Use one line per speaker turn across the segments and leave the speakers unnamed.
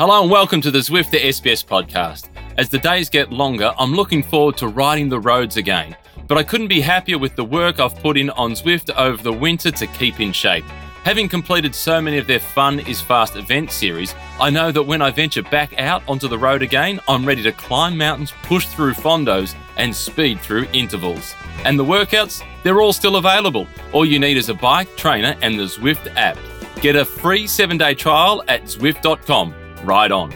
Hello and welcome to the Zwift the SBS podcast. As the days get longer, I'm looking forward to riding the roads again. But I couldn't be happier with the work I've put in on Zwift over the winter to keep in shape. Having completed so many of their Fun is Fast event series, I know that when I venture back out onto the road again, I'm ready to climb mountains, push through fondos, and speed through intervals. And the workouts, they're all still available. All you need is a bike, trainer, and the Zwift app. Get a free seven day trial at Zwift.com. Ride on.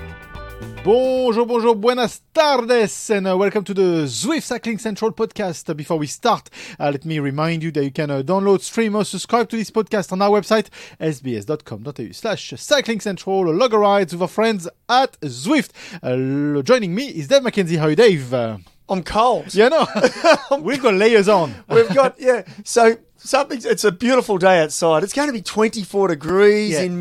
Bonjour, bonjour, buenas tardes, and uh, welcome to the Zwift Cycling Central podcast. Uh, before we start, uh, let me remind you that you can uh, download, stream, or subscribe to this podcast on our website, sbs.com.au slash cycling central. Log a rides with our friends at Zwift. Uh, joining me is Dave McKenzie. How are you, Dave? Uh,
I'm cold.
yeah, no, we've got layers on.
We've got yeah. So something. It's a beautiful day outside. It's going to be 24 degrees
Yeah.
in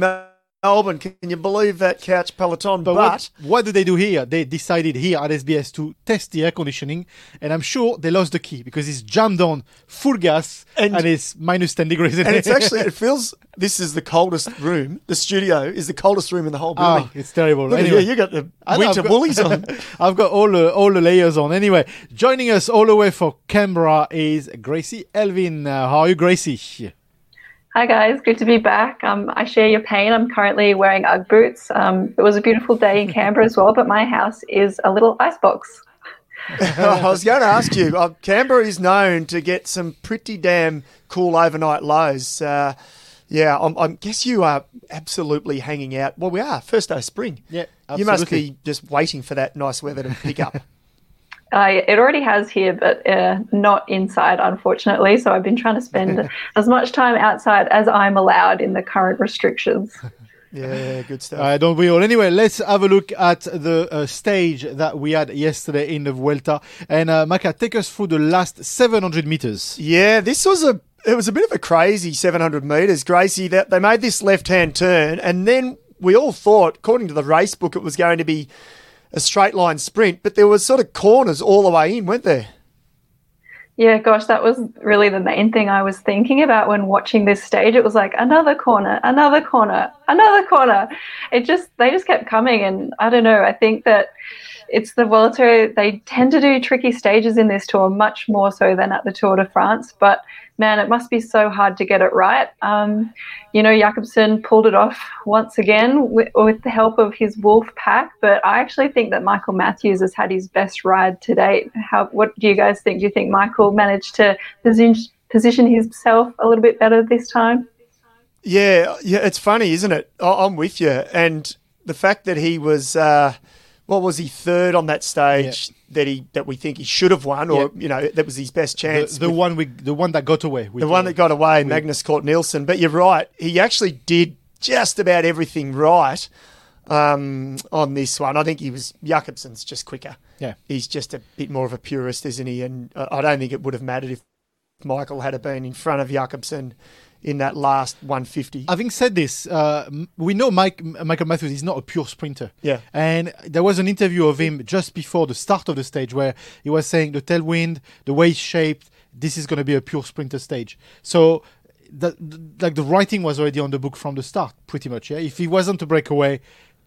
Melbourne. Can you believe that couch peloton? But,
But what, what do they do here? They decided here at SBS to test the air conditioning, and I'm sure they lost the key because it's jammed on full gas and,
And-
it's minus 10 degrees.
and it's actually it feels this is the coldest room. The studio is the coldest room in the whole building.
Ah, it's terrible.
Look
Anyway.
you, you got the winter
got-
woolies on.
I've got all the all the layers on. Anyway, joining us all the way for Canberra is Gracie Elvin. Uh, how are you, Gracie?
Hi guys, good to be back. Um, I share your pain. I'm currently wearing UGG boots. Um, it was a beautiful day in Canberra as well, but my house is a little icebox.
I was going to ask you. Uh, Canberra is known to get some pretty damn cool overnight lows. Uh, yeah, I'm, I guess you are absolutely hanging out. Well, we are first day of spring.
Yeah,
you must be just waiting for that nice weather to pick up.
Uh, it already has here, but uh, not inside, unfortunately. So I've been trying to spend as much time outside as I'm allowed in the current restrictions.
yeah, good stuff.
Uh, don't we all? Anyway, let's have a look at the uh, stage that we had yesterday in the Vuelta. And uh, Macka, take us through the last 700 meters.
Yeah, this was a it was a bit of a crazy 700 meters, Gracie. That they made this left-hand turn, and then we all thought, according to the race book, it was going to be a straight line sprint, but there was sort of corners all the way in, weren't there?
Yeah, gosh, that was really the main thing I was thinking about when watching this stage. It was like another corner, another corner, another corner. It just they just kept coming, and I don't know. I think that it's the Vuelta. They tend to do tricky stages in this tour, much more so than at the Tour de France. But man, it must be so hard to get it right. Um, you know, Jakobsen pulled it off once again with, with the help of his Wolf pack. But I actually think that Michael Matthews has had his best ride to date. How? What do you guys think? Do you think Michael managed to position position himself a little bit better this time?
Yeah, yeah, it's funny, isn't it? I- I'm with you, and the fact that he was, uh, what was he third on that stage that he that we think he should have won, or you know that was his best chance.
the
with-
one we, the one that got away.
The one that got away, Magnus Cort Nielsen. But you're right, he actually did just about everything right um, on this one. I think he was Jakobsen's just quicker.
Yeah.
he's just a bit more of a purist, isn't he? And I don't think it would have mattered if Michael had been in front of Jakobsen in that last 150.
Having said this, uh, we know Mike, Michael Matthews is not a pure sprinter.
Yeah.
And there was an interview of him just before the start of the stage where he was saying the tailwind, the way it's shaped, this is going to be a pure sprinter stage. So, that, like the writing was already on the book from the start, pretty much. Yeah. If he wasn't to break away,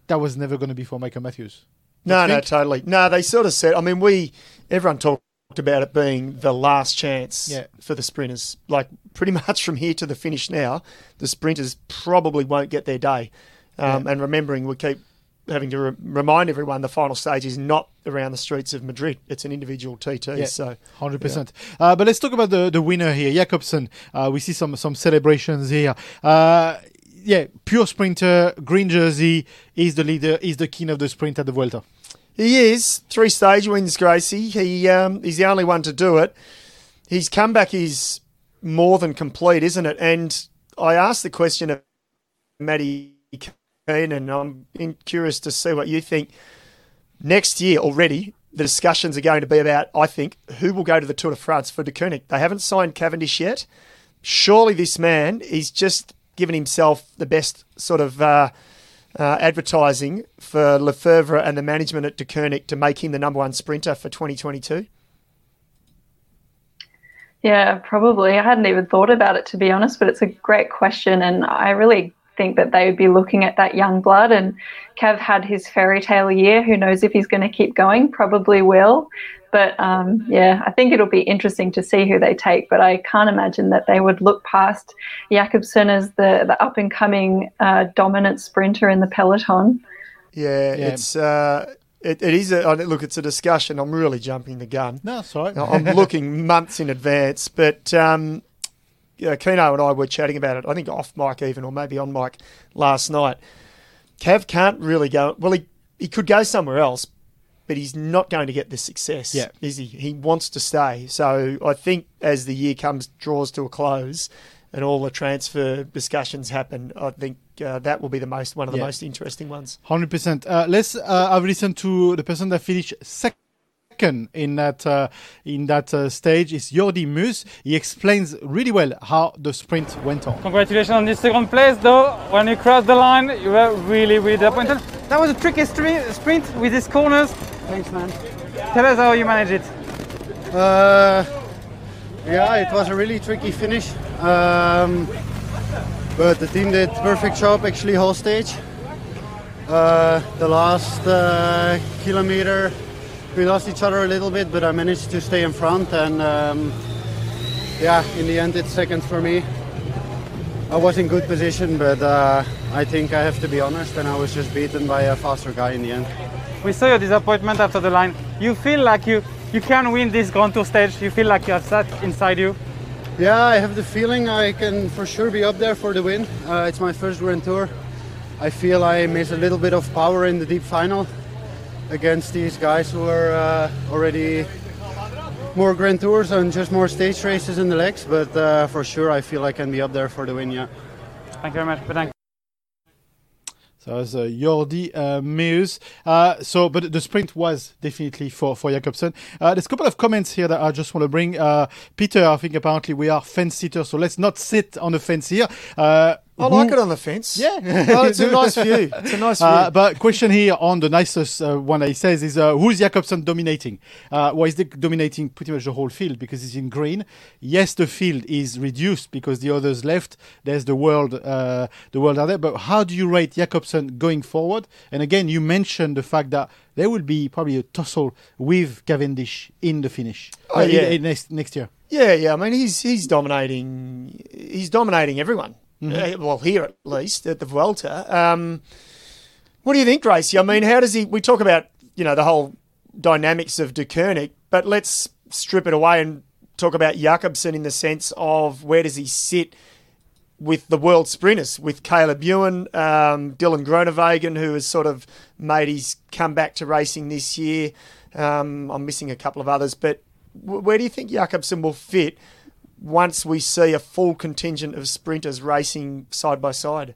that was never going to be for Michael Matthews.
No, no, totally. No, they sort of said. I mean, we everyone talked about it being the last chance
Yeah.
for the sprinters. Like pretty much from here to the finish now, the sprinters probably won't get their day. Um, And remembering, we keep having to re- remind everyone the final stage is not around the streets of Madrid. It's an individual TT.
Yeah.
So
Hundred percent. Uh, but let's talk about the, the winner here, Jakobsen. Uh, we see some some celebrations here. Uh, yeah, pure sprinter, green jersey. is the leader. is the king of the sprint at the Vuelta.
He is three stage wins, Gracie. He um, he's the only one to do it. His comeback is more than complete, isn't it? And I asked the question of Matty Keane, and I'm curious to see what you think. Next year already, the discussions are going to be about, I think, who will go to the Tour de France for Deceuninck. They haven't signed Cavendish yet. Surely this man, he's just given himself the best sort of uh, uh, advertising for Lefevere and the management at De to make him the number one sprinter for 2022?
Yeah, probably. I hadn't even thought about it to be honest, but it's a great question, and I really think that they would be looking at that young blood. And Cav had his fairy tale year. Who knows if he's going to keep going? Probably will. But um, yeah, I think it'll be interesting to see who they take. But I can't imagine that they would look past Jakobsen as the, the up and coming uh, dominant sprinter in the peloton.
Yeah, yeah. it's. Uh, it, it is a look. It's a discussion. I'm really jumping the gun.
No, sorry.
I'm looking months in advance, but um, uh, Keno and I were chatting about it. I think off mic even, or maybe on mic last night. Cav can't really go. Well, he he could go somewhere else, but he's not going to get the success.
Yeah.
is he? He wants to stay. So I think as the year comes draws to a close, and all the transfer discussions happen, I think uh, that will be the most one of the
Yeah.
most interesting ones.
Hundred percent. Uh, let's uh, have listened to the person that finished second in that uh, in that uh, stage. Is Jordi Meeus. He explains really well how the sprint went on.
Congratulations on this second place, though. When you crossed the line, you were really, really disappointed. That was a tricky stri- sprint with these corners.
Thanks, man.
Tell us how you managed it.
Uh, yeah, it was a really tricky finish. Um, but the team did perfect job actually whole stage. Uh, the last uh, kilometer we lost each other a little bit, but I managed to stay in front and um, yeah, in the end it's second for me. I was in good position, but uh, I think I have to be honest, and I was just beaten by a faster guy in the end.
We saw your disappointment after the line. You feel like you, you can win this Grand Tour stage. You feel like you have that inside you.
Yeah, I have the feeling I can for sure be up there for the win. Uh, it's my first Grand Tour. I feel I miss a little bit of power in the deep final against these guys who are uh, already more Grand Tours and just more stage races in the legs. But uh, for sure, I feel I can be up there for the win. Yeah.
Thank you very much. Bedankt.
So that was uh, Jordi uh, Meeus. Uh, so, but the sprint was definitely for for Jakobsen. Uh, there's a couple of comments here that I just want to bring. Uh, Peter, I think apparently we are fence sitters, so let's not sit on the fence here. Uh,
I like it on the fence.
Yeah.
oh, it's a nice view. It's a nice view.
Uh, but question here on the nicest uh, one he says is uh, who's Jakobsen dominating? Uh, well, he's the- dominating pretty much the whole field because he's in green. Yes, the field is reduced because the others left. There's the world, uh, the world out there. But how do you rate Jakobsen going forward? And again, you mentioned the fact that there will be probably a tussle with Cavendish in the finish.
Oh,
Uh, in-
yeah.
in next next year.
Yeah, yeah. I mean, he's he's dominating. He's dominating everyone.
Mm-hmm.
Uh, well, here at least at the Vuelta. Um, what do you think, Gracie? I mean, how does he? We talk about you know the whole dynamics of Deceuninck, but let's strip it away and talk about Jakobsen in the sense of where does he sit with the world sprinters, with Caleb Ewan, um, Dylan Groenewegen, who has sort of made his comeback to racing this year. Um, I'm missing a couple of others, but where do you think Jakobsen will fit once we see a full contingent of sprinters racing side by side?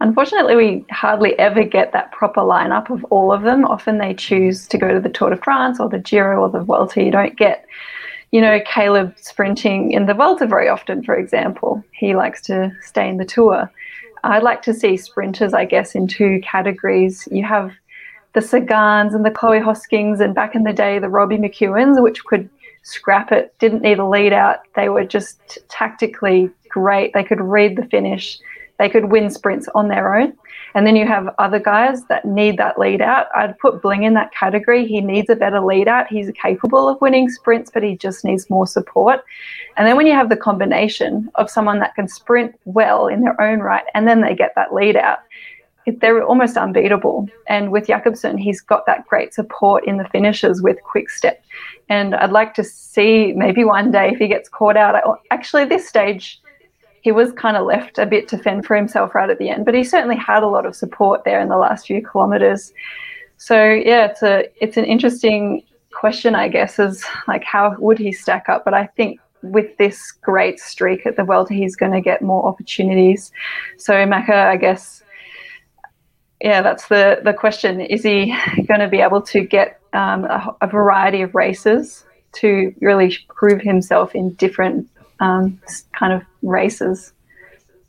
Unfortunately, we hardly ever get that proper lineup of all of them. Often they choose to go to the Tour de France or the Giro or the Vuelta. You don't get, you know, Caleb sprinting in the Vuelta very often, for example. He likes to stay in the Tour. I'd like to see sprinters, I guess, in two categories. You have the Sagans and the Chloe Hoskings, and back in the day, the Robbie McEwens, which could scrap it, didn't need a lead out. They were just tactically great. They could read the finish, they could win sprints on their own. And then you have other guys that need that lead out. I'd put Bling in that category. He needs a better lead out. He's capable of winning sprints, but he just needs more support. And then when you have the combination of someone that can sprint well in their own right, and then they get that lead out, they're almost unbeatable. And with Jakobsen, he's got that great support in the finishes with quick step. And I'd like to see maybe one day if he gets caught out. Actually, this stage, he was kind of left a bit to fend for himself right at the end, but he certainly had a lot of support there in the last few kilometers. So yeah, it's a it's an interesting question, I guess, is like how would he stack up? But I think with this great streak at the Vuelta, he's going to get more opportunities. So Macka, I guess, yeah, that's the the question. Is he going to be able to get um, a, a variety of races to really prove himself in different um, kind of races?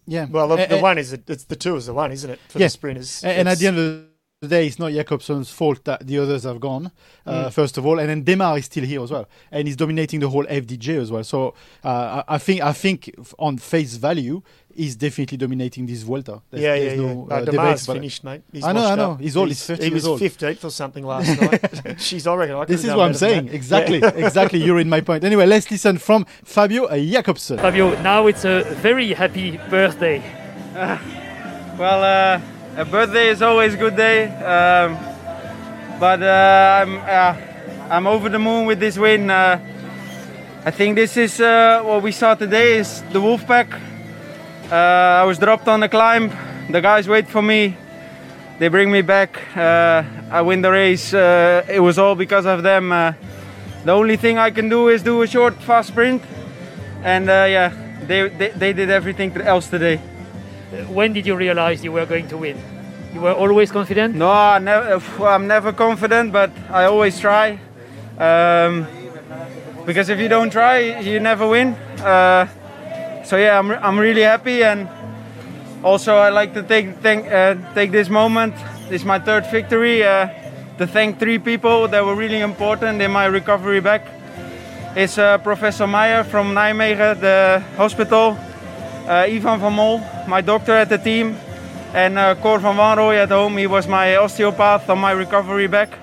Yeah.
Well, the, the one is it's the two is the one, isn't it, for
Yeah.
the sprinters?
And, and at the end of today it's not Jakobsen's fault that the others have gone, uh,
Mm.
first of all, and then Demar is still here as well, and he's dominating the whole FDJ as well. So uh, I I think I think on face value, he's definitely dominating this Vuelta. There's,
yeah, yeah,
there's
yeah.
no,
No,
uh, debate
Damar's
about it.
finished, mate. He's
I know, I know. He's old, he's 50
he was
old.
15th or something last night. She's, I reckon, I
This is what I'm saying.
that.
Exactly,
Yeah.
exactly. You're in my point. Anyway, let's listen from Fabio Jakobsen.
Fabio, now it's a very happy birthday.
Well, uh, a birthday is always a good day, um, but uh, I'm uh, I'm over the moon with this win. Uh, I think this is uh, what we saw today is the Wolfpack. Uh, I was dropped on the climb. The guys wait for me. They bring me back. Uh, I win the race. It was all because of them. The only thing I can do is do a short, fast sprint, and yeah, they, they they did everything else today.
When did you realize you were going to win? You were always confident?
No, I never, I'm never confident, but I always try. Um, because if you don't try, you never win. Uh, so yeah, I'm, I'm really happy, and also I like to take thank, uh, take this moment. Is my third victory. Uh, to thank three people that were really important in my recovery back. It's uh, Professor Meyer from Nijmegen, the hospital. Uh, Ivan van Mol, my doctor at the team, and uh, Cor van Wanrooy at home. He was my osteopath on my recovery back.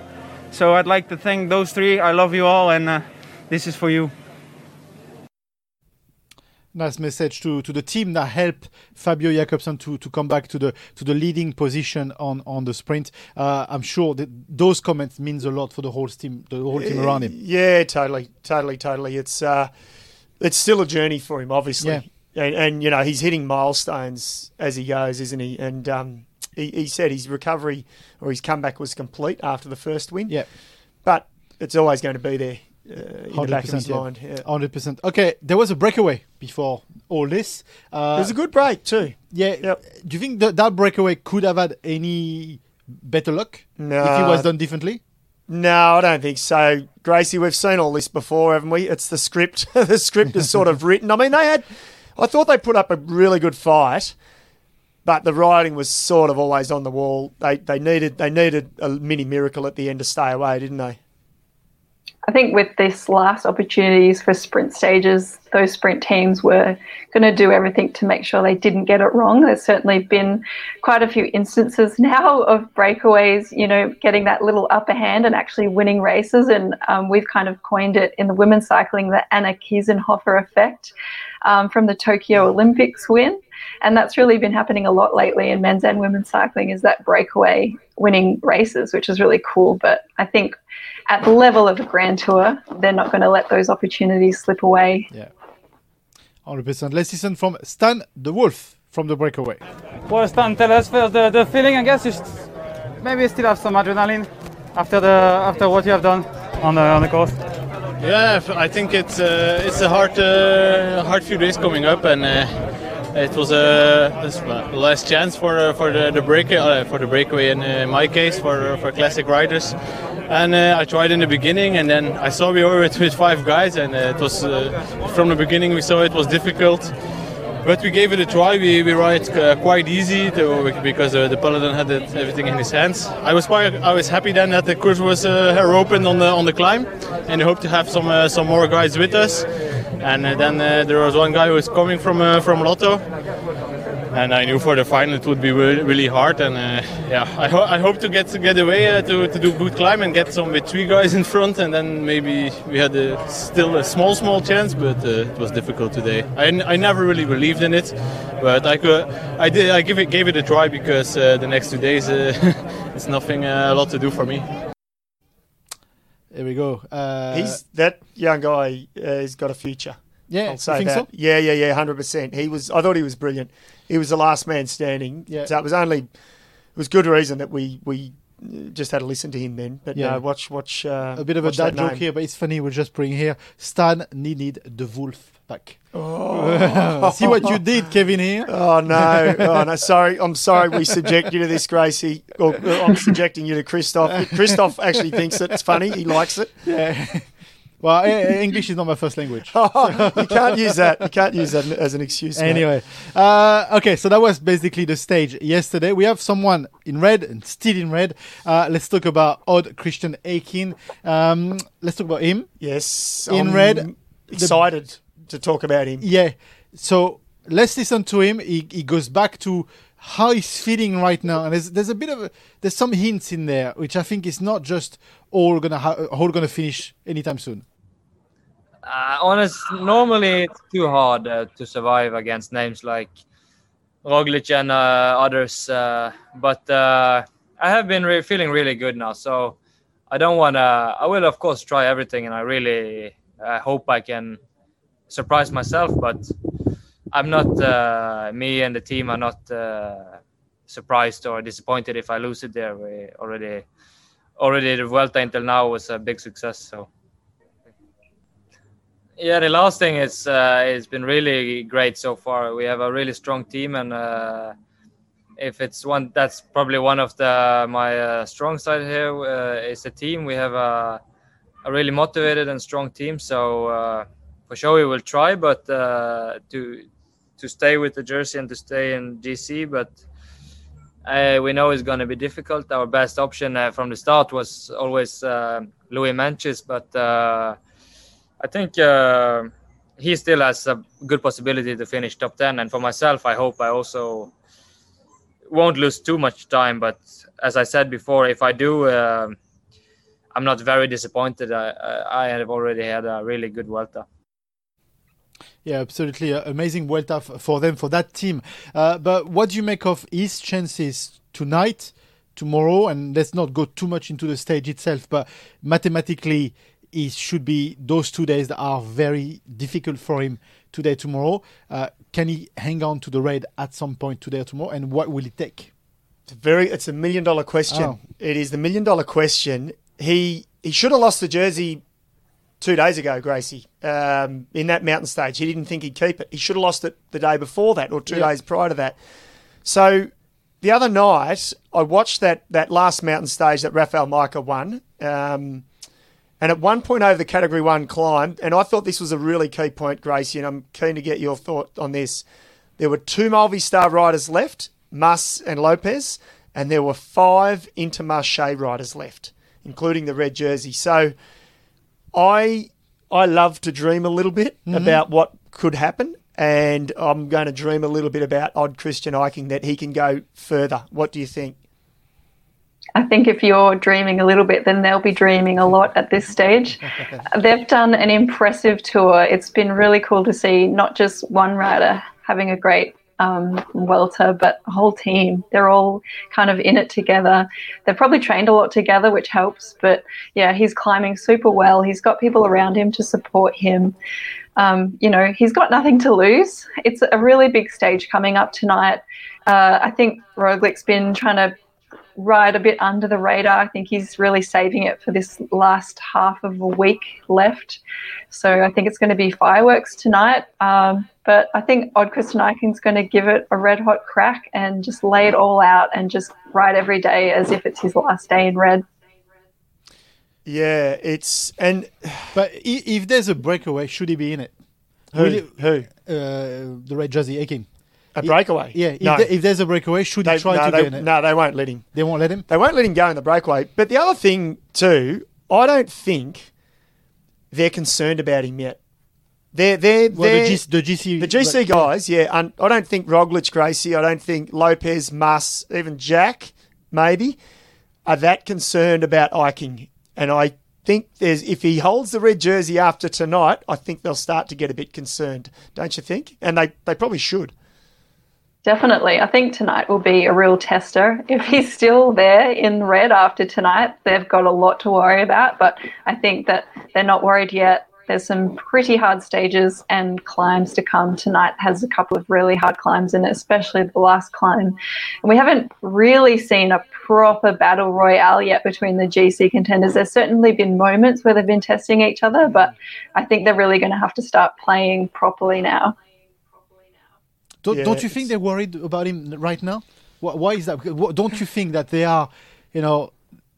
So I'd like to thank those three. I love you all, and uh, this is for you.
Nice message to, to the team that helped Fabio Jakobsen to, to come back to the to the leading position on, on the sprint. Uh, I'm sure that those comments means a lot for the whole team the whole team around him.
Yeah, totally, totally, totally. It's uh, it's still a journey for him, obviously.
Yeah.
And, and you know he's hitting milestones as he goes, isn't he? And um, he, he said his recovery or his comeback was complete after the first win.
Yeah.
But it's always going to be there uh, in the back of his
yeah.
mind. Yeah.
Hundred percent. Okay, there was a breakaway before all this. Uh,
It was a good break too.
yeah.
Yep.
Do you think that that breakaway could have had any better luck
No.
if it was done differently?
No, I don't think so. Gracie, we've seen all this before, haven't we? It's the script. the script is sort of written. I mean, they had, I thought they put up a really good fight, but the writing was sort of always on the wall. They they needed they needed a mini miracle at the end to stay away, didn't they?
I think with this last opportunities for sprint stages, those sprint teams were going to do everything to make sure they didn't get it wrong. There's certainly been quite a few instances now of breakaways, you know, getting that little upper hand and actually winning races. And um, we've kind of coined it in the women's cycling the Anna Kiesenhofer effect um, from the Tokyo Olympics win. And that's really been happening a lot lately in men's and women's cycling is that breakaway winning races, which is really cool. But I think at the level of a Grand Tour, they're not going to let those opportunities slip away.
Yeah. Hundred percent. Let's listen from Stan Dewulf from the breakaway.
Well, Stan, tell us first the, the feeling. I guess you maybe you still have some adrenaline after the after what you have done on the on the course.
Yeah, I think it's uh, it's a hard uh, hard few days coming up, and uh, it was a uh, last chance for uh, for the, the break uh, for the breakaway in my case for for classic riders. And I tried in the beginning, and then I saw we were with, with five guys, and it was from the beginning we saw it was difficult. But we gave it a try. We, we ride uh, quite easy to, because uh, the peloton had it, everything in his hands. I was quite, I was happy then that the course was uh, opened on the on the climb, and I hope to have some uh, some more guys with us. And uh, then uh, there was one guy who was coming from uh, from Lotto, and I knew for the final it would be really, really hard. And uh, yeah, I, ho- I hope to get to get away uh, to, to do good climb and get some with three guys in front, and then maybe we had a, still a small small chance, but uh, it was difficult today. I, n- I never really believed in it, but I could I did I give it gave it a try because uh, the next two days uh, it's nothing uh, a lot to do for me.
There we go. Uh,
He's that young guy uh, has got a future.
yeah.
I'll
you
say
think
that.
so?
Yeah, yeah, yeah, hundred percent. He was. I thought he was brilliant. He was the last man standing.
Yeah.
So it was only. It was good reason that we we uh, just had to listen to him then. But
Yeah.
no, watch watch. Uh,
A bit of a dad joke here, but it's funny. We'll just bring here Stan needed the wolf back.
Oh.
See what you did, Kevin here.
Oh no! Oh no! Sorry, I'm sorry. We subject you to this, Gracie. Or, or I'm subjecting you to Christophe. Christophe actually thinks it's funny. He likes it.
Yeah. Well, English is not my first language.
you can't use that. You can't use that as an excuse. mate.
Anyway, uh, okay, so that was basically the stage yesterday. We have someone in red and still in red. Uh, let's talk about Odd Christian Eiking. Um, let's talk about him.
yes,
In
I'm
red,
excited to talk about him.
Yeah, so let's listen to him. He, he goes back to how he's feeling right now, and there's there's a bit of a, there's some hints in there, which I think is not just all gonna ha- all gonna finish anytime soon.
Uh, honest, normally it's too hard uh, to survive against names like Roglic and uh, others. Uh, but uh, I have been re- feeling really good now, so I don't want to. I will, of course, try everything, and I really hope I can surprise myself. But I'm not. Uh, me and the team are not surprised or disappointed if I lose it there. We already, already the Vuelta until now was a big success. So. Yeah, the last thing is uh, it's been really great so far. We have a really strong team, and uh, if it's one, that's probably one of the my uh, strong side here uh, is the team. We have a, a really motivated and strong team. So uh, for sure we will try, but uh, to to stay with the jersey and to stay in GC, but. Uh, we know it's going to be difficult. Our best option uh, from the start was always uh, Louis Meintjes, but I think uh, he still has a good possibility to finish top 10. And for myself, I hope I also won't lose too much time. But as I said before, if I do, uh, I'm not very disappointed. I, I have already had a really good Vuelta.
Yeah, absolutely amazing Vuelta for them for that team. Uh, but what do you make of his chances tonight, tomorrow? And let's not go too much into the stage itself, but mathematically, it should be those two days that are very difficult for him today, tomorrow. Uh, can he hang on to the red at some point today or tomorrow? And what will it take?
It's a very. It's a million dollar question.
Oh.
It is the million dollar question. He he should have lost the jersey two days ago, Gracie, um, in that mountain stage. He didn't think he'd keep it. He should have lost it the day before that or two
Yeah.
days prior to that. So the other night, I watched that that last mountain stage that Rafael Majka won. Um, and at one point over the category one climb, and I thought this was a really key point, Gracie, and I'm keen to get your thought on this. There were two Movistar riders left, Mas and Lopez, and there were five Intermarché riders left, including the red jersey. So I I love to dream a little bit mm-hmm. about what could happen, and I'm going to dream a little bit about Odd Christian Eiking that he can go further. What do you think?
I think if you're dreaming a little bit, then they'll be dreaming a lot at this stage. They've done an impressive tour. It's been really cool to see not just one rider having a great um, Vuelta, but a whole team. They're all kind of in it together. They've probably trained a lot together, which helps. But yeah, he's climbing super well. He's got people around him to support him. Um, you know, he's got nothing to lose. It's a really big stage coming up tonight. Uh, I think Roglic's been trying to ride a bit under the radar. I think he's really saving it for this last half of a week left. So I think it's going to be fireworks tonight. Um, but I think Odd Christian Eiking's going to give it a red hot crack and just lay it all out and just ride every day as if it's his last day in red.
Yeah, it's and
But if there's a breakaway, should he be in it?
who
Will it-
who
Uh, the red jersey, Eiking.
A breakaway?
Yeah, if,
no,
there- if there's a breakaway, should
they,
he try
no,
to
they,
get in it?
no, they won't let him.
They won't let him.
They won't let him go in the breakaway. But the other thing too, I don't think they're concerned about him yet. They're they're,
Well,
they're
the, G, the GC,
the GC
like-
guys, yeah. And I don't think Roglic, Gracie, I don't think Lopez, Mas, even Jack, maybe, are that concerned about Eiking. And I think there's if he holds the red jersey after tonight, I think they'll start to get a bit concerned, don't you think? And they, they probably should.
Definitely. I think tonight will be a real tester. If he's still there in red after tonight, they've got a lot to worry about. But I think that they're not worried yet. There's some pretty hard stages and climbs to come. Tonight has a couple of really hard climbs in it, especially the last climb. And we haven't really seen a proper battle royale yet between the GC contenders. There's certainly been moments where they've been testing each other, but I think they're really going to have to start playing properly now.
Don't,
Yeah,
don't you think they're worried about him right now? Why, why is that? Don't you think that they are, you know,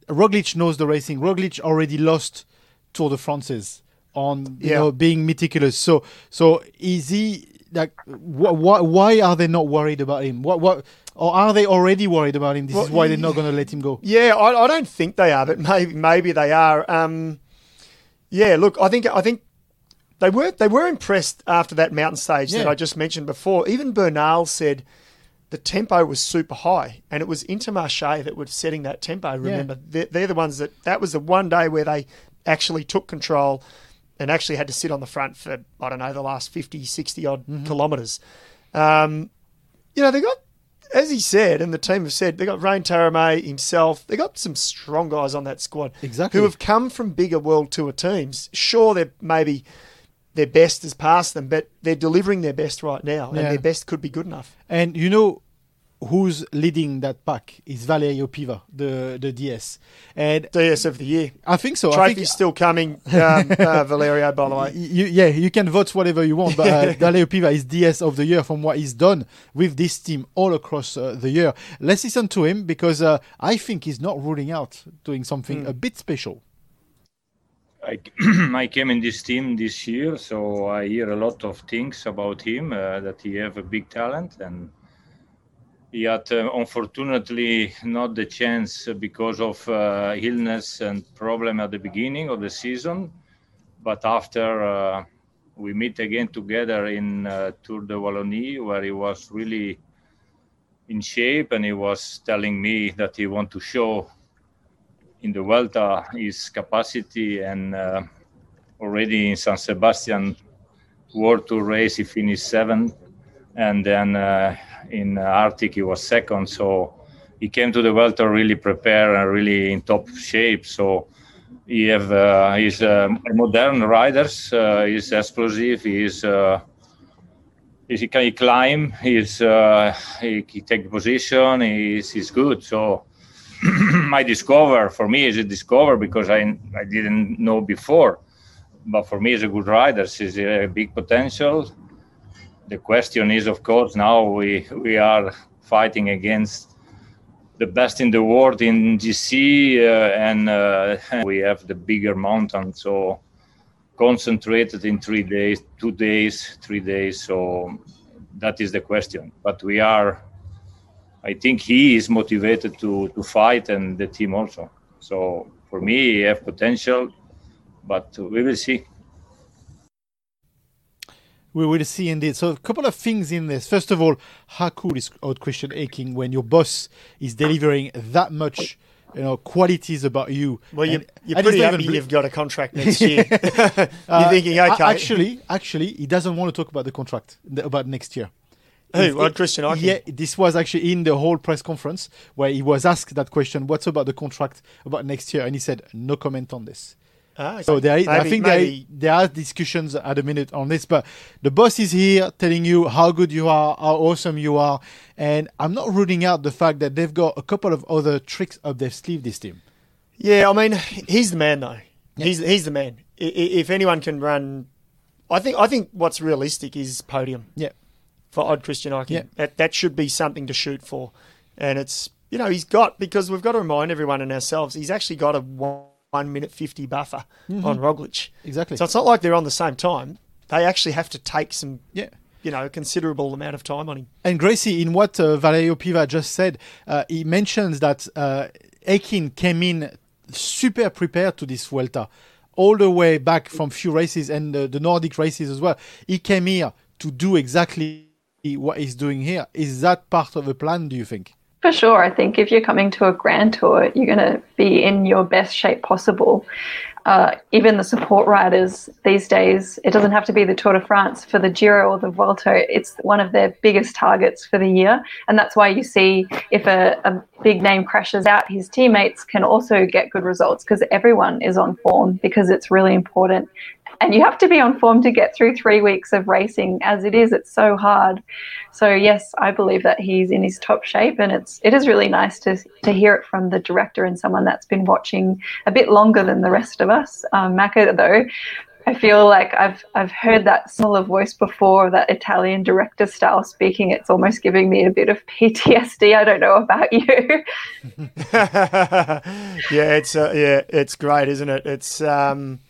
Roglic knows the racing. Roglic already lost Tour de France's on you
Yeah.
know being meticulous. So so is he like wh- wh- why are they not worried about him? What what or are they already worried about him? This is why they're not going to let him go.
Yeah, I, I don't think they are, but maybe maybe they are. Um, yeah, look, I think I think they were they were impressed after that mountain stage that I just mentioned before. Even Bernal said the tempo was super high, and it was Intermarché that was setting that tempo. Remember, they're, they're the ones that that was the one day where they actually took control and actually had to sit on the front for I don't know the last 50, 60 odd kilometres. Um, you know, they got, as he said, and the team have said, they got Rein Taaramäe himself. They got some strong guys on that squad
Exactly.
who have come from bigger World Tour teams. Sure, they're maybe their best is past them, but they're delivering their best right now, and
Yeah.
their best could be good enough.
And you know who's leading that pack is Valerio Piva, the the DS, and
DS of the year.
I think so. I
Trophy's
think
still coming, um, uh, Valerio. By the way,
you, yeah, you can vote whatever you want, but uh, Valerio Piva is DS of the year from what he's done with this team all across uh, the year. Let's listen to him because uh, I think he's not ruling out doing something a bit special.
I, I came in this team this year, so I hear a lot of things about him uh, that he have a big talent, and he had uh, unfortunately not the chance because of uh, illness and problem at the beginning of the season. But after uh, we meet again together in uh, Tour de Wallonie, where he was really in shape, and he was telling me that he want to show in the Vuelta his capacity and uh, already in San Sebastian World Tour race he finished seventh and then uh, in Arctic he was second. So he came to the Vuelta really prepared and really in top shape. So he have uh, he's uh, a modern riders. Uh, he's explosive. He's uh, he can climb. He's uh, he, he take position. He's, he's good. So my discover for me is a discover because I I didn't know before, but for me he's a good rider. He's a big potential. The question is, of course, now we we are fighting against the best in the world in GC, uh, and uh, we have the bigger mountain, so concentrated in three days, two days, three days. So that is the question. But we are I think he is motivated to to fight, and the team also. So for me, he have potential, but we will see.
We will see indeed. So a couple of things in this. First of all, how cool is Odd Christian Eiking when your boss is delivering that much, you know, qualities about you?
well, you,
And-
you're
and
pretty happy
even bl-
you've got a contract next year. you're
Uh,
thinking, okay,
Actually, actually, he doesn't want to talk about the contract about next year.
What, Christian?
Yeah, this was actually in the whole press conference where he was asked that question. What's about the contract about next year? And he said no comment on this.
Ah, okay.
So there, I think
maybe-
there, are discussions at the minute on this, but the boss is here telling you how good you are, how awesome you are, and I'm not ruling out the fact that they've got a couple of other tricks up their sleeve. This team.
Yeah, I mean, he's the man though. He's he's the man. If anyone can run, I think I think what's realistic is podium.
Yeah.
For Odd Christian Eiking.
Yeah.
That that should be something to shoot for, and it's you know he's got because we've got to remind everyone and ourselves he's actually got a one, one minute fifty buffer on Roglic.
Exactly.
So it's not like they're on the same time. They actually have to take some
Yeah.
you know a considerable amount of time on him.
And Gracie, in what uh, Valerio Piva just said, uh, he mentions that uh, Eiking came in super prepared to this Vuelta, all the way back from few races and uh, the Nordic races as well. He came here to do exactly what he's doing here. Is that part of the plan? Do you think?
For sure. I think if you're coming to a grand tour, you're going to be in your best shape possible. Uh, even the support riders these days, it doesn't have to be the Tour de France for the Giro or the Vuelta. It's one of their biggest targets for the year. And that's why you see if a, a big name crashes out, his teammates can also get good results because everyone is on form because it's really important. And you have to be on form to get through three weeks of racing. As it is, it's so hard. So yes, I believe that he's in his top shape, and it's it is really nice to to hear it from the director and someone that's been watching a bit longer than the rest of us. Um, Macka, though, I feel like I've I've heard that similar voice before, that Italian director style speaking. It's almost giving me a bit of PTSD. I don't know about you.
yeah, it's uh, yeah, it's great, isn't it? It's um,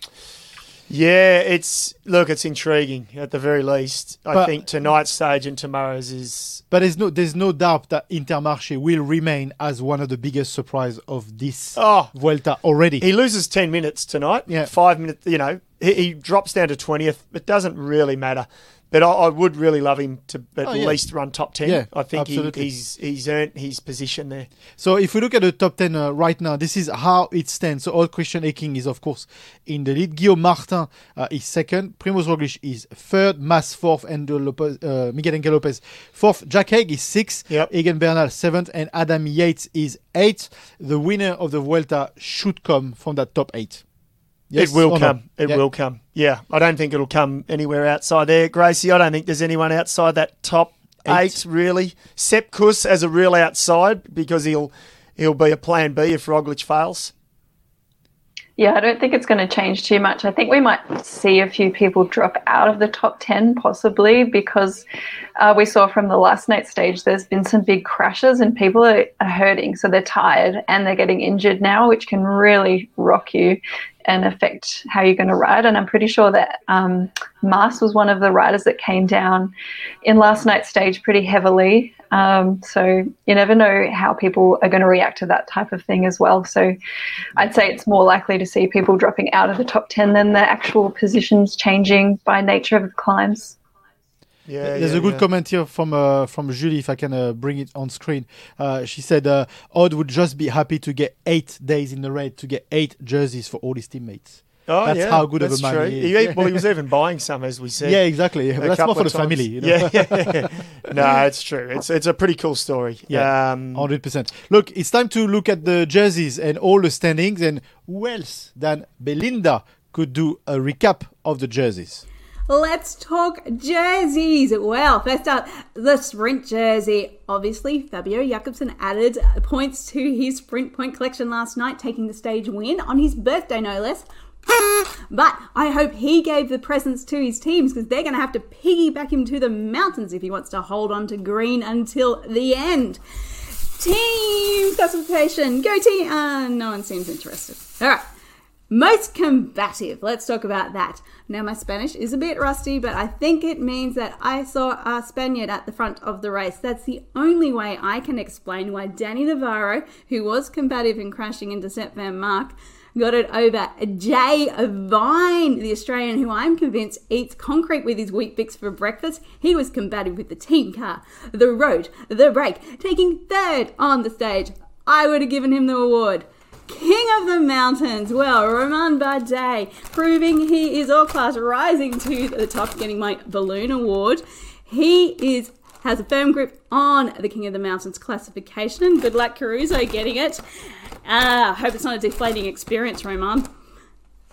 Yeah, it's look, it's intriguing at the very least. I
But-
think tonight's stage and tomorrow's is
But there's no there's no doubt that Intermarché will remain as one of the biggest surprise of this
oh
Vuelta already.
he loses ten minutes tonight.
Yeah.
five minutes. You know, he, he drops down to twentieth. It doesn't really matter. But I, I would really love him to at
Oh, yeah.
least run top ten.
Yeah,
I think he, he's he's earned his position there.
So if we look at the top 10 uh, right now, this is how it stands. So Odd Christian Eiking is, of course, in the lead. Guillaume Martin uh, is second. Primoz Roglic is third. Mas fourth. And Lopez, uh, Miguel Angel Lopez fourth. Jack Haig is sixth.
Yep.
Egan Bernal seventh. And Adam Yates is eighth. The winner of the Vuelta should come from that top eight. Yes
it will
or no?
come. It
Yeah.
will come. Yeah, I don't think it'll come anywhere outside there, Gracie. I don't think there's anyone outside that top
Eight.
eight, really. Sepp Kuss as a real outside because he'll he'll be a plan B if Roglic fails.
Yeah, I don't think it's going to change too much. I think we might see a few people drop out of the top 10 possibly because uh, we saw from the last night stage there's been some big crashes and people are, are hurting. So they're tired and they're getting injured now, which can really rock you and affect how you're going to ride. And I'm pretty sure that um, Mas was one of the riders that came down in last night's stage pretty heavily. Um, so you never know how people are going to react to that type of thing as well. So I'd say it's more likely to see people dropping out of the top 10 than the actual positions changing by nature of the climbs.
Yeah,
There's
yeah,
a good
yeah.
comment here from uh, from Julie, if I can uh, bring it on screen. Uh, she said uh, Odd would just be happy to get eight days in the raid to get eight jerseys for all his teammates.
Oh,
That's
yeah,
how good of a man
true.
he is.
well, he was even buying some, as we said.
Yeah, exactly. But that's more for the
times.
family. You know?
Yeah, yeah, yeah. no, it's true. It's it's a pretty cool story.
Yeah,
Um,
hundred percent. Look, it's time to look at the jerseys and all the standings, and who else than Belinda could do a recap of the jerseys?
Let's talk jerseys. Well, first up, the sprint jersey. Obviously, Fabio Jakobsen added points to his sprint point collection last night, taking the stage win on his birthday, no less. But I hope he gave the presents to his teams because they're going to have to piggyback him to the mountains if he wants to hold on to green until the end. Team classification. Go team. Uh, no one seems interested. All right. Most combative. Let's talk about that. Now, my Spanish is a bit rusty, but I think it means that I saw a Spaniard at the front of the race. That's the only way I can explain why Danny Navarro, who was combative in crashing into Sep Vanmarcke, got it over Jay Vine, the Australian who I'm convinced eats concrete with his Weet-Bix for breakfast. He was combative with the team car, the road, the brake, taking third on the stage. I would have given him the award. King of the Mountains. Well, Romain Bardet, proving he is all class, rising to the top, getting my balloon award. He is has a firm grip on the King of the Mountains classification. Good luck, Caruso, getting it. Ah, hope it's not a deflating experience, Roman.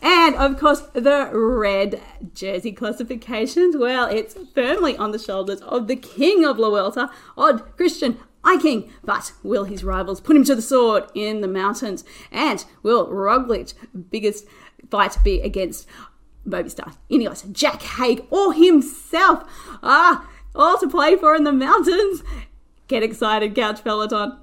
And of course, the red jersey classifications. Well, it's firmly on the shoulders of the king of La Vuelta, Odd Christian Eiking. But will his rivals put him to the sword in the mountains? And will Roglic biggest fight be against Movistar, Ineos, Jack Haig, or himself? Ah, all to play for in the mountains. Get excited, Couch Peloton.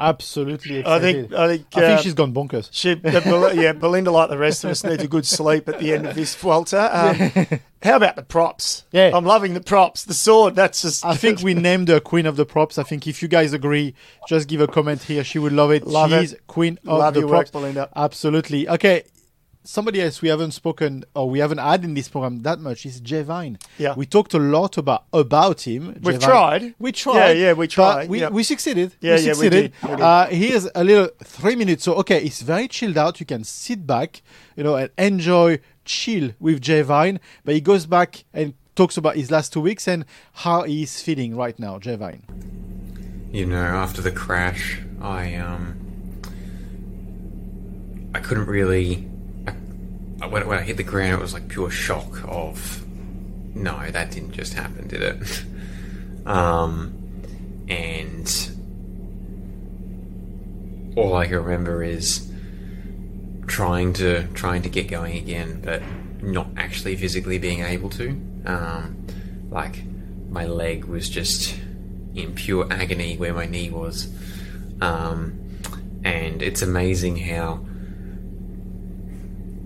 Absolutely
I think I think
I think
uh,
she's gone bonkers.
She, the, yeah, Belinda, like the rest of us, needs a good sleep at the end of this Vuelta. Um, how about the props?
Yeah.
I'm loving the props. The sword, that's just.
I think we named her queen of the props. I think if you guys agree, just give a comment here. She would love it.
Love
She's
it.
queen of
Love
the
your
props.
work, Belinda.
Absolutely. Okay. Somebody else we haven't spoken or we haven't had in this program that much is Jay Vine.
Yeah.
We talked a lot about about him.
We've
Jay Vine.
tried.
We tried.
Yeah, yeah, we
but
tried.
We,
Yeah.
we succeeded.
Yeah,
we
yeah,
succeeded.
did. We did.
Uh, here's a little three minutes. So okay, it's very chilled out. You can sit back, you know, and enjoy chill with Jay Vine. But he goes back and talks about his last two weeks and how he's feeling right now, Jay Vine.
you know, after the crash, I um, I couldn't really. When, when I hit the ground, it was like pure shock of, no, that didn't just happen, did it? um, and all I can remember is trying to trying to get going again, but not actually physically being able to. Um, like my leg was just in pure agony where my knee was, um, and it's amazing how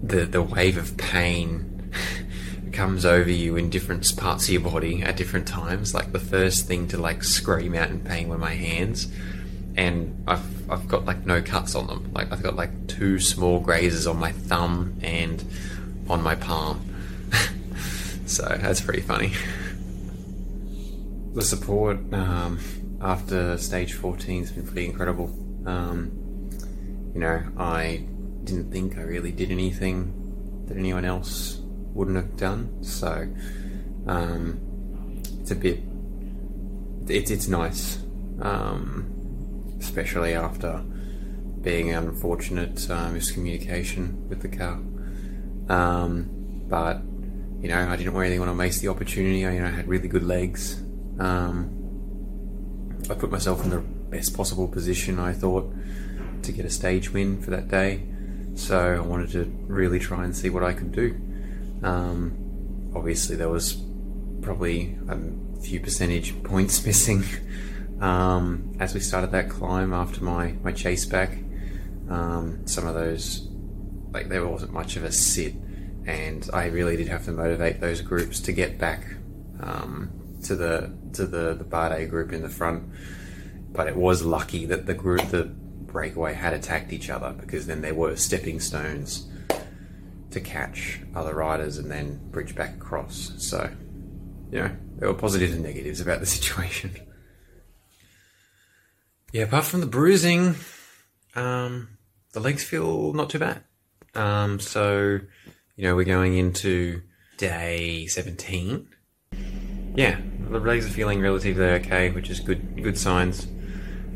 the the wave of pain comes over you in different parts of your body at different times. Like the first thing to like scream out in pain were my hands, and I've I've got like no cuts on them. Like I've got like two small grazes on my thumb and on my palm. so that's pretty funny. The support um, after stage 14 has been pretty incredible. Um, you know, I didn't think I really did anything that anyone else wouldn't have done. So um, it's a bit, it's it's nice, um, especially after being an unfortunate uh, miscommunication with the car. Um, but you know, I didn't really want to waste the opportunity. I, you know, had really good legs. Um, I put myself in the best possible position. I thought to get a stage win for that day. So I wanted to really try and see what I could do. Um, obviously, there was probably a few percentage points missing um, as we started that climb after my, my chase back. Um, some of those, like, there wasn't much of a sit, and I really did have to motivate those groups to get back um, to the to the the Bardet group in the front. But it was lucky that the group, the breakaway, had attacked each other because then there were stepping stones to catch other riders and then bridge back across. So, you know, there were positives and negatives about the situation. Yeah, apart from the bruising, um, the legs feel not too bad. Um, so, you know, we're going into day 17. Yeah, the legs are feeling relatively okay, which is good good signs.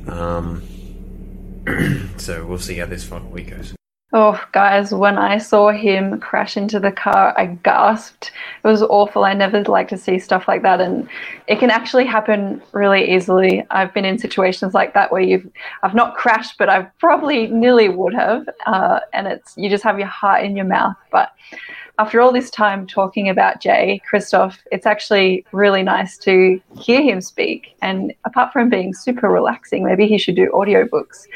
Um, so we'll see how this final week goes.
Oh, guys, when I saw him crash into the car, I gasped. It was awful. I never like to see stuff like that. And it can actually happen really easily. I've been in situations like that where you've, I've not crashed, but I probably nearly would have. Uh, and it's, you just have your heart in your mouth. But after all this time talking about Jay, Christophe, it's actually really nice to hear him speak. And apart from being super relaxing, maybe he should do audiobooks.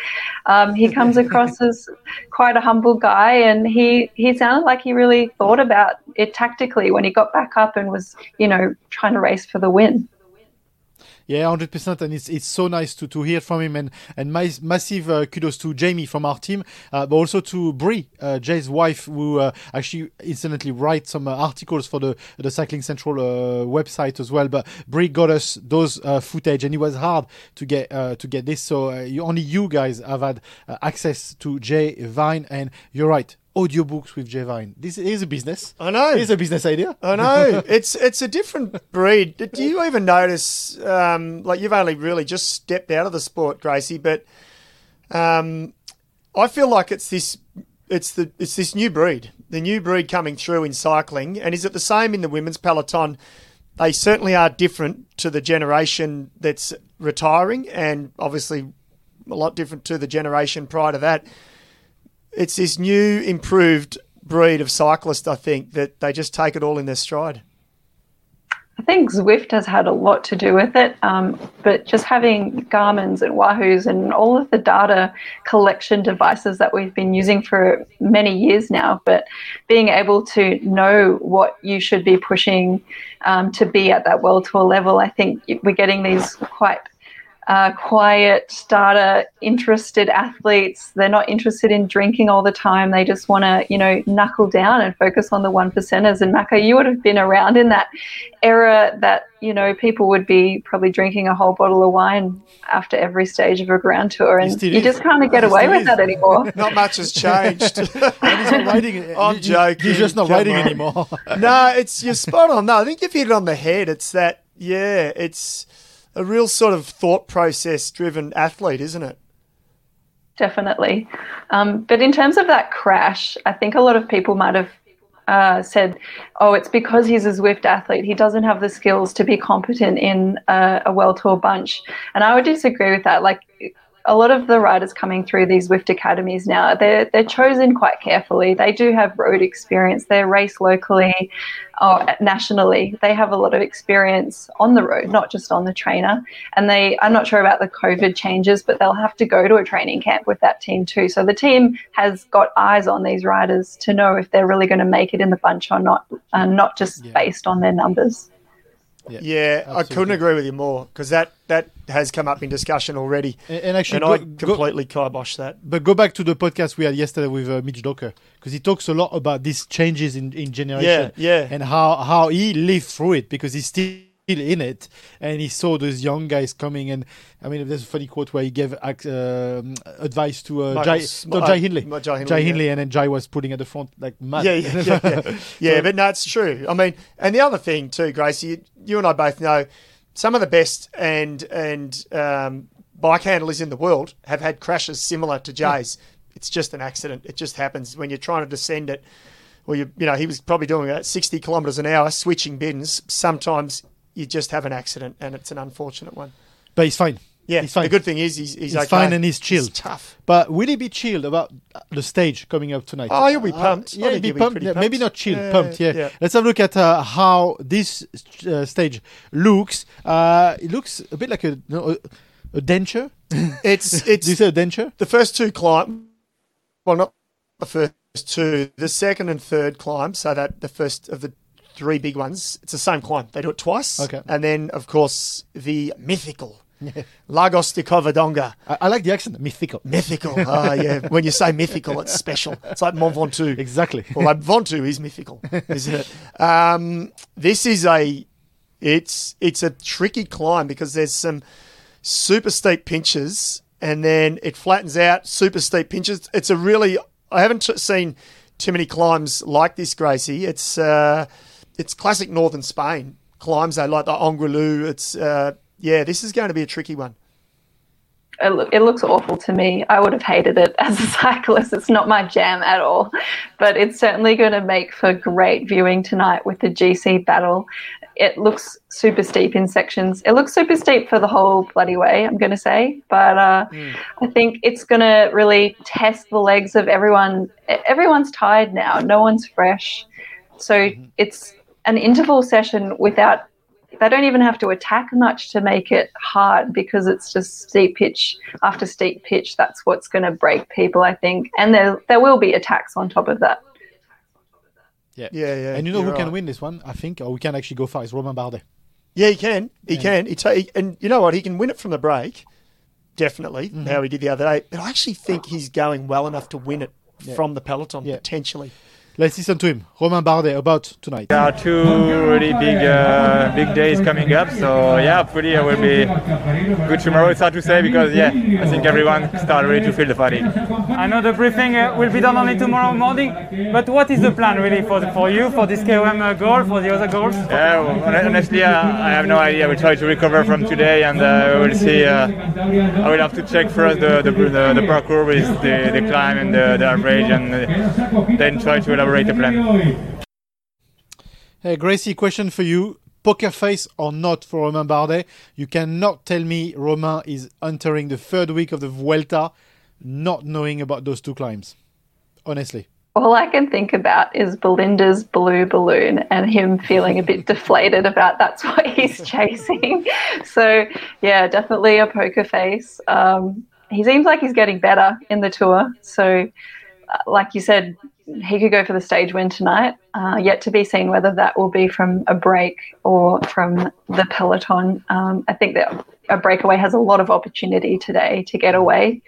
Um, he comes across as quite a humble guy, and he, he sounded like he really thought about it tactically when he got back up and was, you know, trying to race for the win.
Yeah, hundred percent, and it's it's so nice to, to hear from him, and and my, massive uh, kudos to Jamie from our team, uh, but also to Brie, uh, Jay's wife, who uh, actually incidentally writes some uh, articles for the the Cycling Central uh, website as well. But Brie got us those footage, and it was hard to get to get this. So you, only you guys have had access to Jay Vine, and you're right audiobooks with Jay Vine. This is a business.
I know.
It's a business idea.
I know. it's it's a different breed. Do you even notice? Um, like you've only really just stepped out of the sport, Gracie, but um, I feel like it's this. It's the it's this new breed, the new breed coming through in cycling, and is it the same in the women's peloton? They certainly are different to the generation that's retiring, and obviously a lot different to the generation prior to that it's this new, improved breed of cyclist, I think, that they just take it all in their stride.
I think Zwift has had a lot to do with it, um, but just having Garmin's and Wahoo's and all of the data collection devices that we've been using for many years now, but being able to know what you should be pushing um, to be at that world tour level, I think we're getting these quite uh, quiet, data interested athletes. They're not interested in drinking all the time. They just want to, you know, knuckle down and focus on the one percenters. And Macka, you would have been around in that era that, you know, people would be probably drinking a whole bottle of wine after every stage of a grand tour. And you just can't get away with that anymore.
not much has changed.
he's not riding.
I'm joking.
You're just not
Come
riding
on.
anymore.
no, it's you're spot on. No, I think you've hit it on the head. It's that, yeah, it's a real sort of thought process driven athlete, isn't it?
Definitely. Um, but in terms of that crash, I think a lot of people might have uh, said, oh, it's because he's a Zwift athlete. He doesn't have the skills to be competent in a, a World Tour bunch. And I would disagree with that. Like, a lot of the riders coming through these Zwift academies now, they're they're chosen quite carefully. They do have road experience. They race locally or nationally. They have a lot of experience on the road, not just on the trainer. And they, I'm not sure about the COVID changes, but they'll have to go to a training camp with that team too. So the team has got eyes on these riders to know if they're really going to make it in the bunch or not, and not just
Yeah.
based on their numbers.
Yeah, I couldn't agree with you more because that, that has come up in discussion already.
And, and actually,
and
go-
I
go-
completely kibosh that.
But go back to the podcast we had yesterday with uh, Mitch Docker because he talks a lot about these changes in, in generation.
Yeah, yeah.
And how, how he lived through it because he's still in it and he saw those young guys coming. And I mean, there's a funny quote where he gave ac- um advice to uh, Jai, no,
uh,
Jai Hindley.
Ma- Jai Hindley,
Jai
yeah.
And then Jai was putting at the front like mad.
Yeah, yeah, yeah, yeah. yeah
So-
but no, it's true. I mean, and the other thing too, Gracie, you, and I both know some of the best and and um, bike handlers in the world have had crashes similar to Jay's. It's just an accident. It just happens when you're trying to descend it. Well, you you know he was probably doing at 60 kilometres an hour, switching bins. Sometimes you just have an accident, and it's an unfortunate one.
But he's fine.
Yeah,
he's fine.
the good thing is he's he's,
He's
okay.
fine and he's chilled.
tough.
But will he be chilled about the stage coming up tonight?
Oh, he'll be
Uh,
pumped. I
yeah, he'll be
he'll
pumped. yeah, Maybe not chilled,
Yeah,
pumped. Yeah.
yeah.
Let's have a look at uh, how this uh, stage looks. Uh, it looks a bit like a no, a, a denture.
It's it's
Do you say a denture?
the first two climb. Well, not the first two. The second and third climb. So that the first of the three big ones. It's the same climb. They do it twice.
Okay.
And then of course the mythical Lagos de Covadonga.
I, I like the accent. Mythical.
Mythical. Ah, yeah. When you say mythical, it's special. It's like Mont Ventoux.
Exactly.
Although Ventoux is mythical, isn't it? Um, this is a, it's it's a tricky climb because there's some super steep pinches and then it flattens out. Super steep pinches. It's a really I haven't t- seen too many climbs like this, Gracie. It's uh, it's classic northern Spain climbs. They like the Angliru. It's uh, yeah. This is going to be a tricky one.
It, it looks awful to me. I would have hated it as a cyclist. It's not my jam at all. But it's certainly going to make for great viewing tonight with the GC battle. It looks super steep in sections. It looks super steep for the whole bloody way, I'm going to say. But uh, I think it's going to really test the legs of everyone. Everyone's tired now, no one's fresh. So it's an interval session without they don't even have to attack much to make it hard because it's just steep pitch after steep pitch. That's what's going to break people, I think. And there there will be attacks on top of that.
Yeah.
Yeah, yeah.
And you know who
you're
can win this one? I think, or we can actually go far. It's Romain Bardet.
Yeah, he can. He
Yeah.
can. He ta- he- and you know what? He can win it from the break, definitely.
Mm-hmm.
How he did the other day. But I actually think he's going well enough to win it
Yeah.
from the peloton
Yeah.
potentially.
Let's listen to him. Romain Bardet about tonight.
There are two really big uh, big days coming up, so yeah, hopefully it will be good tomorrow. It's hard to say because yeah, I think everyone started really to feel the fatigue.
I know the briefing uh, will be done only tomorrow morning, but what is the plan really for for you for this KOM uh, goal for the other goals?
Yeah, well, honestly, uh, I have no idea. We'll try to recover from today, and uh, we'll see. Uh, I will have to check first the the, the, the parcours with the, the climb and the, the average, and then try to elaborate a plan.
Hey, Gracie, question for you. Poker face or not for Romain Bardet? You cannot tell me Romain is entering the third week of the Vuelta not knowing about those two climbs. Honestly.
All I can think about is Belinda's blue balloon and him feeling a bit deflated about that's what he's chasing. So, yeah, definitely a poker face. Um, he seems like he's getting better in the tour. So, uh, like you said, he could go for the stage win tonight. Uh, yet to be seen whether that will be from a break or from the peloton. Um, I think that a breakaway has a lot of opportunity today to get away.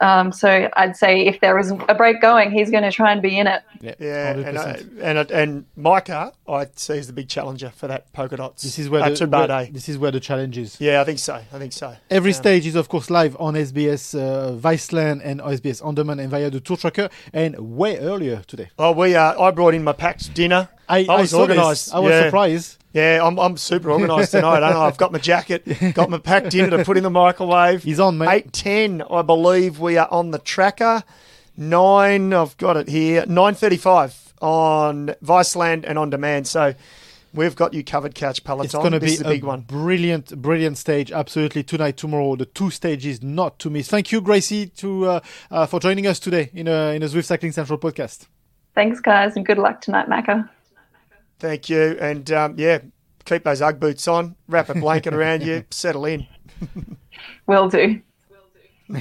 Um, so I'd say if there is a break going, he's going to try and be in it.
Yeah, and, I,
100%.
and I- and Micah, I see as the big challenger for that polka dots.
This is where
uh,
the,
to
where- this is where the challenge is.
Yeah, I think so. I think so.
Every
Um,
stage is, of course, live on SBS uh, Viceland and SBS On Demand and via the Tour Tracker, and way earlier today.
Oh, we uh, I brought in my packed dinner.
I- I
was
saw this.
organised.
I was
yeah.
surprised.
Yeah, I'm, I'm super organised tonight. I know I've got my jacket, got my packed dinner to put in the microwave.
He's on, mate.
Eight ten, I believe we are on the tracker. Nine, I've got it here. Nine thirty-five on Viceland and on demand. So, we've got you covered, Couch Peloton.
It's going to be
a big one.
brilliant, brilliant stage. Absolutely, tonight, tomorrow, the two stages not to miss. Thank you, Gracie, to uh, uh, for joining us today in a in a Zwift Cycling Central podcast.
Thanks, guys, and good luck tonight, Macka.
Thank you, and um, yeah, keep those UGG boots on, wrap a blanket around you, settle in.
Will do.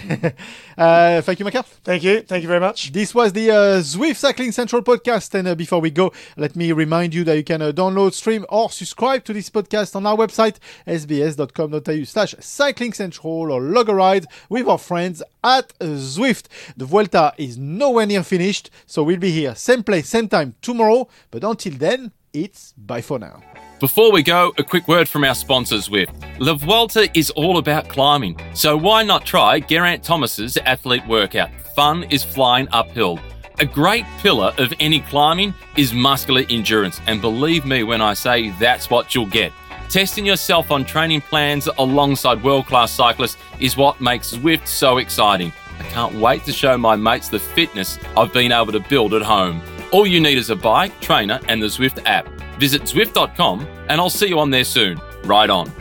uh, thank you, Macka.
Thank you. Thank you very much.
This was the uh, Zwift Cycling Central podcast. And uh, before we go, let me remind you that you can uh, download, stream, or subscribe to this podcast on our website, sbs.com.au slash cycling central, or log a ride with our friends at Zwift. The Vuelta is nowhere near finished, so we'll be here, same place, same time tomorrow. But until then, it's bye for now.
Before we go, a quick word from our sponsors with La Vuelta is all about climbing, so why not try Geraint Thomas's athlete workout? Fun is flying uphill. A great pillar of any climbing is muscular endurance, and believe me when I say that's what you'll get. Testing yourself on training plans alongside world class cyclists is what makes Zwift so exciting. I can't wait to show my mates the fitness I've been able to build at home. All you need is a bike, trainer, and the Zwift app. Visit Zwift.com and I'll see you on there soon. Ride on.